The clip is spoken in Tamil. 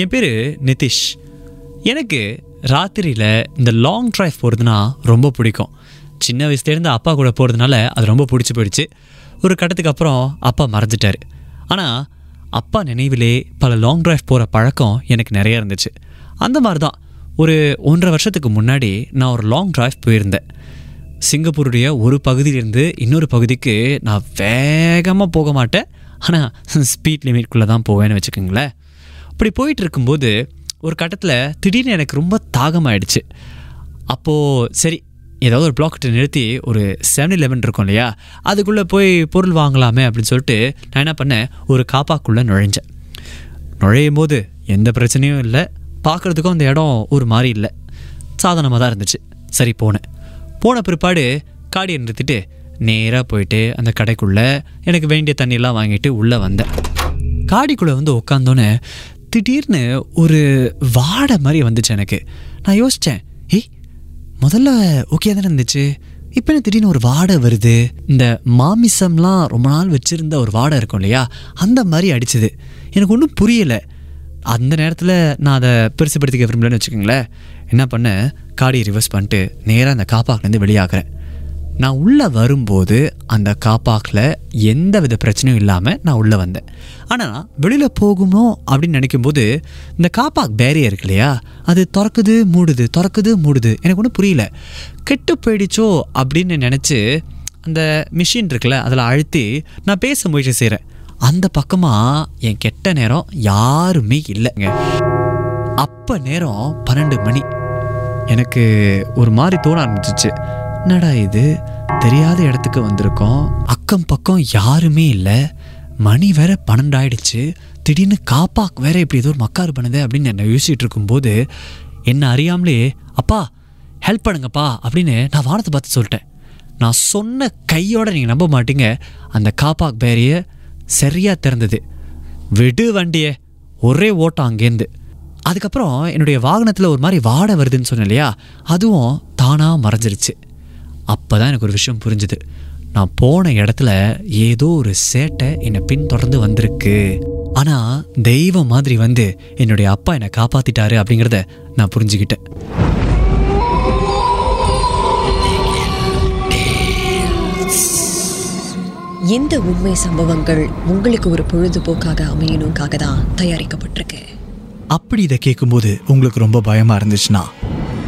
என் பேர் நிதிஷ். எனக்கு ராத்திரியில் இந்த லாங் ட்ரைவ் போகிறதுனா ரொம்ப பிடிக்கும். சின்ன வயசுலேருந்து அப்பா கூட போகிறதுனால அது ரொம்ப பிடிச்சி போயிடுச்சு. ஒரு கட்டத்துக்கு அப்புறம் அப்பா மறைஞ்சிட்டாரு ஆனால் அப்பா நினைவிலே பல லாங் ட்ரைவ் போகிற பழக்கம் எனக்கு நிறைய இருந்துச்சு. அந்த மாதிரி தான் ஒரு ஒன்றரை வருஷத்துக்கு முன்னாடி நான் ஒரு லாங் ட்ரைவ் போயிருந்தேன். சிங்கப்பூருடைய ஒரு பகுதியிலேருந்து இன்னொரு பகுதிக்கு நான் வேகமாக போக மாட்டேன். ஆனால் ஸ்பீட் லிமிட்குள்ளே தான் போவேன்னு வச்சுக்கோங்களேன். அப்படி போயிட்டு இருக்கும்போது ஒரு கட்டத்தில் திடீர்னு எனக்கு ரொம்ப தாகமாயிடுச்சு. அப்போது சரி ஏதாவது ஒரு பிளாக்கிட்ட நிறுத்தி ஒரு செவன் லெவன் இருக்கும் இல்லையா? அதுக்குள்ளே போய் பொருள் வாங்கலாமே அப்படின்னு சொல்லிட்டு நான் என்ன பண்ணேன்? ஒரு காப்பாக்குள்ளே நுழைஞ்சேன். நுழையும் போது எந்த பிரச்சனையும் இல்லை. பார்க்குறதுக்கும் அந்த இடம் ஒரு மாதிரி இல்லை. சாதனமாக தான் இருந்துச்சு. சரி போனேன். போன பிற்பாடு காடியை நிறுத்திட்டு நேராக போயிட்டு அந்த கடைக்குள்ளே எனக்கு வேண்டிய தண்ணியெல்லாம் வாங்கிட்டு உள்ளே வந்தேன். காடிக்குள்ளே வந்து உட்காந்தோன்னே திடீர்னு ஒரு வாடை மாதிரி வந்துச்சு எனக்கு. நான் யோசித்தேன் ஏய் முதல்ல ஓகே தானே இருந்துச்சு. இப்போ என்ன திடீர்னு ஒரு வாடை வருது? இந்த மாமிசம்லாம் ரொம்ப நாள் வச்சுருந்த ஒரு வாடை இருக்கும் இல்லையா? அந்த மாதிரி அடிச்சுது. எனக்கு ஒன்றும் புரியலை. அந்த நேரத்தில் நான் அதை பெருசுப்படுத்திக்க விரும்பலன்னு வச்சுக்கோங்களேன். என்ன பண்ணேன்? காடியை ரிவர்ஸ் பண்ணிட்டு நேராக அந்த காப்பாக்லேருந்து வெளியாகிறேன் நான் உள்ளே வரும்போது அந்த காப்பாக்கில் எந்த வித பிரச்சனையும் இல்லாமல் நான் உள்ளே வந்தேன். ஆனால் வெளியில் போகணும் அப்படின்னு நினைக்கும்போது இந்த காப்பாக் பேரியர் இருக்கு இல்லையா? அது திறக்குது மூடுது திறக்குது மூடுது. எனக்கு ஒன்றும் புரியல. கெட்டு போயிடுச்சோ அப்படின்னு நினச்சி அந்த மிஷின் இருக்குல்ல அதில் அழுத்தி நான் பேச முயற்சி செய்கிறேன் அந்த பக்கமாக என் கெட்ட நேரம் யாருமே இல்லைங்க. அப்போ நேரம் பன்னெண்டு மணி. எனக்கு ஒரு மாதிரி தோண ஆரம்பிச்சிச்சு. என்னடா இது? தெரியாத இடத்துக்கு வந்திருக்கோம். அக்கம் பக்கம் யாருமே இல்லை. மணி வேற பன்னெண்டாயிடுச்சு. திடீர்னு காப்பாக் வேற இப்படி ஏதோ ஒரு மக்காரு பண்ணுது அப்படின்னு என்னை யோசிச்சுட்டு இருக்கும்போது என்ன அறியாமலே அப்பா ஹெல்ப் பண்ணுங்கப்பா அப்படின்னு நான் வானத்தை பார்த்து சொல்லிட்டேன். நான் சொன்ன கையோட நீங்கள் நம்ப மாட்டீங்க. அந்த காப்பாக் பேரையை சரியாக திறந்தது. விடு வண்டியே ஒரே ஓட்டம் அங்கேருந்து. அதுக்கப்புறம் என்னுடைய வாகனத்தில் ஒரு மாதிரி வாடை வருதுன்னு சொன்னேன் இல்லையா? அதுவும் தானாக மறைஞ்சிருச்சு. அப்போ தான் எனக்கு ஒரு விஷயம் புரிஞ்சுது. நான் போன இடத்துல ஏதோ ஒரு சேட்டை என்னை பின்தொடர்ந்து வந்திருக்கு. ஆனால் தெய்வம் மாதிரி வந்து என்னுடைய அப்பா என்னை காப்பாற்றிட்டாரு அப்படிங்கிறத நான் புரிஞ்சுக்கிட்டேன். இந்த உண்மை சம்பவங்கள் உங்களுக்கு ஒரு பொழுதுபோக்காக அமையணுக்காக தான் தயாரிக்கப்பட்டிருக்கு. அப்படி இதை கேட்கும்போது உங்களுக்கு ரொம்ப பயமாக இருந்துச்சுன்னா